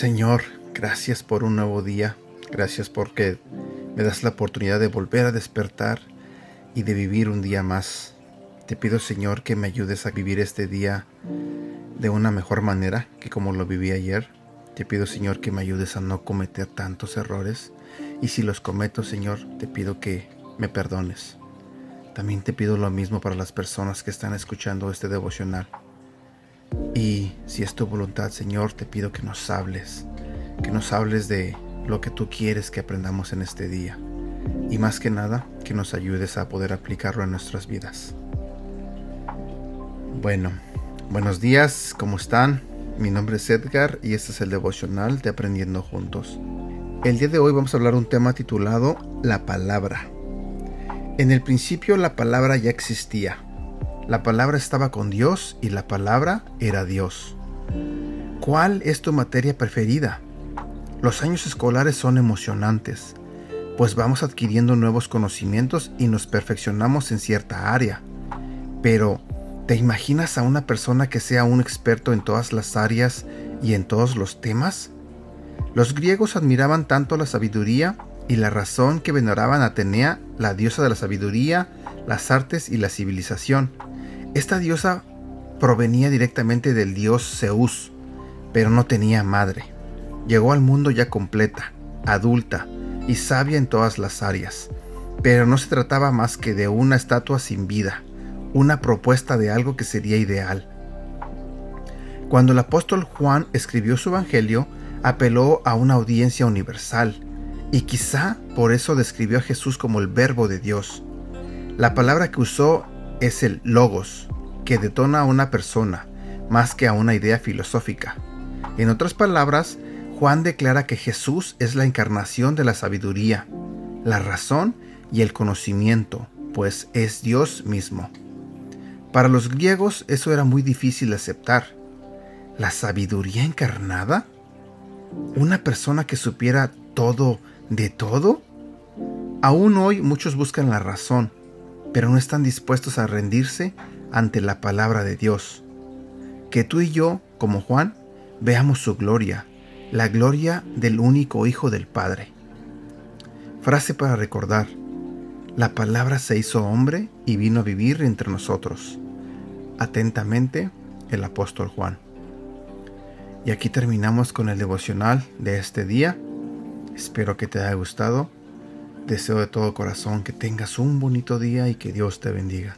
Señor, gracias por un nuevo día. Gracias porque me das la oportunidad de volver a despertar y de vivir un día más. Te pido, Señor, que me ayudes a vivir este día de una mejor manera que como lo viví ayer. Te pido, Señor, que me ayudes a no cometer tantos errores. Y si los cometo, Señor, te pido que me perdones. También te pido lo mismo para las personas que están escuchando este devocional. Y si es tu voluntad, Señor, te pido que nos hables, que nos hables de lo que tú quieres que aprendamos en este día. Y más que nada, que nos ayudes a poder aplicarlo en nuestras vidas. Bueno, buenos días, ¿cómo están? Mi nombre es Edgar y este es el devocional de Aprendiendo Juntos. El día de hoy vamos a hablar un tema titulado La palabra. En el principio la palabra ya existía la palabra estaba con Dios y la palabra era Dios. ¿Cuál es tu materia preferida? Los años escolares son emocionantes, pues vamos adquiriendo nuevos conocimientos y nos perfeccionamos en cierta área. Pero, ¿te imaginas a una persona que sea un experto en todas las áreas y en todos los temas? Los griegos admiraban tanto la sabiduría y la razón que veneraban a Atenea, la diosa de la sabiduría, las artes y la civilización. Esta diosa provenía directamente del dios Zeus, pero no tenía madre. Llegó al mundo ya completa, adulta y sabia en todas las áreas, pero no se trataba más que de una estatua sin vida, una propuesta de algo que sería ideal. Cuando el apóstol Juan escribió su Evangelio, apeló a una audiencia universal, y quizá por eso describió a Jesús como el verbo de Dios. La palabra que usó es el logos, que detona a una persona, más que a una idea filosófica. En otras palabras, Juan declara que Jesús es la encarnación de la sabiduría, la razón y el conocimiento, pues es Dios mismo. Para los griegos eso era muy difícil de aceptar. ¿La sabiduría encarnada? ¿Una persona que supiera todo de todo? Aún hoy muchos buscan la razón, pero no están dispuestos a rendirse ante la palabra de Dios. Que tú y yo, como Juan, veamos su gloria, la gloria del único Hijo del Padre. Frase para recordar. La palabra se hizo hombre y vino a vivir entre nosotros. Atentamente, el apóstol Juan. Y aquí terminamos con el devocional de este día. Espero que te haya gustado Deseo de todo corazón que tengas un bonito día y que Dios te bendiga.